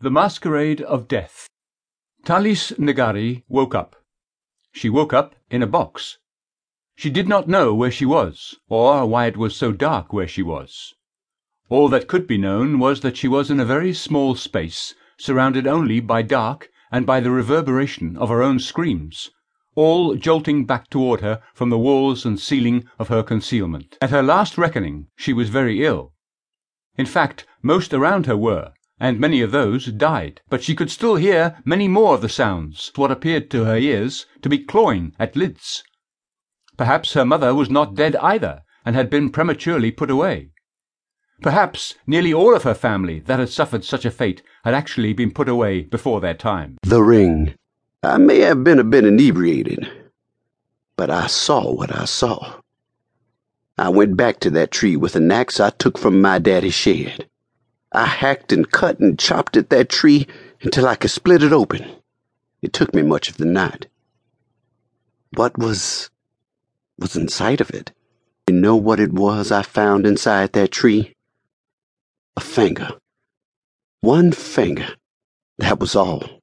The Masquerade of Death Talis Nagari woke up. She woke up in a box. She did not know where she was, or why it was so dark where she was. All that could be known was that she was in a very small space, surrounded only by dark and by the reverberation of her own screams, all jolting back toward her from the walls and ceiling of her concealment. At her last reckoning she was very ill. In fact, most around her were and many of those died. But she could still hear many more of the sounds, what appeared to her ears to be clawing at lids. Perhaps her mother was not dead either, and had been prematurely put away. Perhaps nearly all of her family that had suffered such a fate had actually been put away before their time. The ring. I may have been a bit inebriated, but I saw what I saw. I went back to that tree with an axe I took from my daddy's shed. I hacked and cut and chopped at that tree until I could split it open. It took me much of the night. What was. was inside of it? You know what it was I found inside that tree? A finger. One finger. That was all.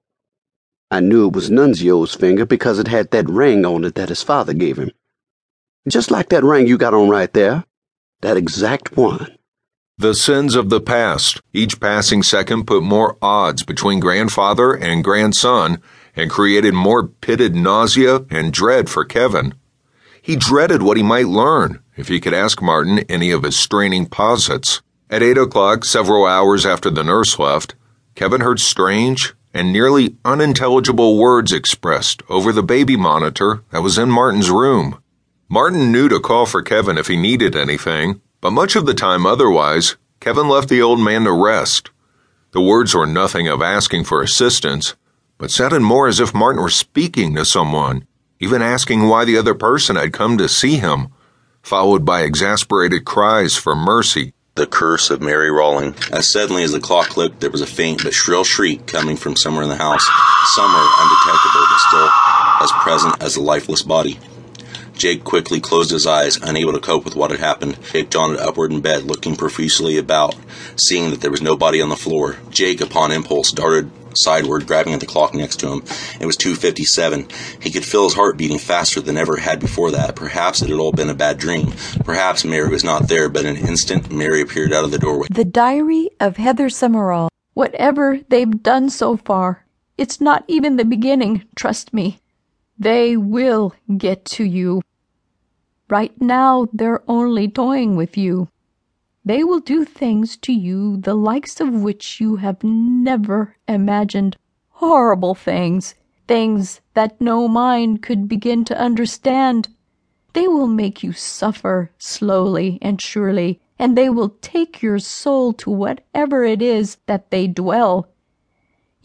I knew it was Nunzio's finger because it had that ring on it that his father gave him. Just like that ring you got on right there. That exact one. The sins of the past. Each passing second put more odds between grandfather and grandson and created more pitted nausea and dread for Kevin. He dreaded what he might learn if he could ask Martin any of his straining posits. At eight o'clock, several hours after the nurse left, Kevin heard strange and nearly unintelligible words expressed over the baby monitor that was in Martin's room. Martin knew to call for Kevin if he needed anything, but much of the time otherwise, Kevin left the old man to rest. The words were nothing of asking for assistance, but sounded more as if Martin were speaking to someone, even asking why the other person had come to see him, followed by exasperated cries for mercy. The curse of Mary Rawling. As suddenly as the clock clicked, there was a faint but shrill shriek coming from somewhere in the house, somewhere undetectable but still as present as a lifeless body. Jake quickly closed his eyes, unable to cope with what had happened. Jake jaunted upward in bed, looking profusely about, seeing that there was nobody on the floor. Jake, upon impulse, darted sideward, grabbing at the clock next to him. It was 2.57. He could feel his heart beating faster than ever had before that. Perhaps it had all been a bad dream. Perhaps Mary was not there, but in an instant, Mary appeared out of the doorway. The Diary of Heather Summerall. Whatever they've done so far, it's not even the beginning, trust me. They will get to you. Right now, they're only toying with you. They will do things to you the likes of which you have never imagined. Horrible things. Things that no mind could begin to understand. They will make you suffer slowly and surely, and they will take your soul to whatever it is that they dwell.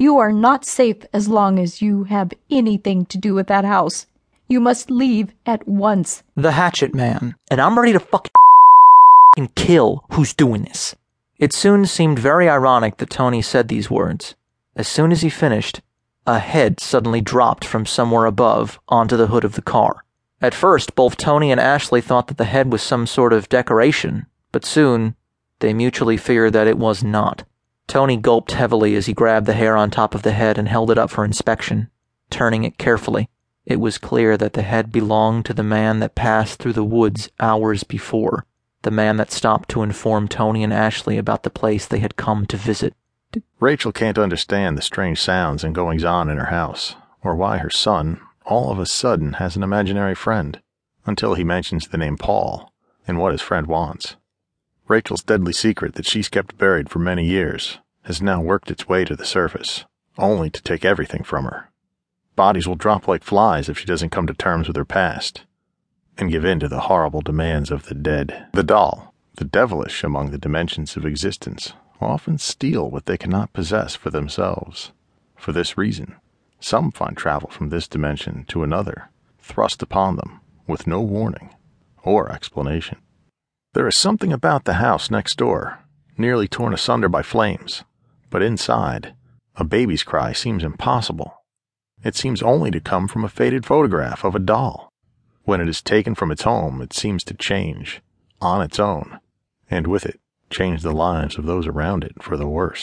You are not safe as long as you have anything to do with that house. You must leave at once. The hatchet man, and I'm ready to fucking kill who's doing this. It soon seemed very ironic that Tony said these words. As soon as he finished, a head suddenly dropped from somewhere above onto the hood of the car. At first, both Tony and Ashley thought that the head was some sort of decoration, but soon they mutually feared that it was not. Tony gulped heavily as he grabbed the hair on top of the head and held it up for inspection, turning it carefully. It was clear that the head belonged to the man that passed through the woods hours before, the man that stopped to inform Tony and Ashley about the place they had come to visit. Rachel can't understand the strange sounds and goings on in her house, or why her son, all of a sudden, has an imaginary friend, until he mentions the name Paul and what his friend wants. Rachel's deadly secret that she's kept buried for many years has now worked its way to the surface, only to take everything from her. Bodies will drop like flies if she doesn't come to terms with her past and give in to the horrible demands of the dead. The doll, the devilish among the dimensions of existence, often steal what they cannot possess for themselves. For this reason, some find travel from this dimension to another thrust upon them with no warning or explanation. There is something about the house next door, nearly torn asunder by flames, but inside, a baby's cry seems impossible. It seems only to come from a faded photograph of a doll. When it is taken from its home, it seems to change, on its own, and with it, change the lives of those around it for the worse.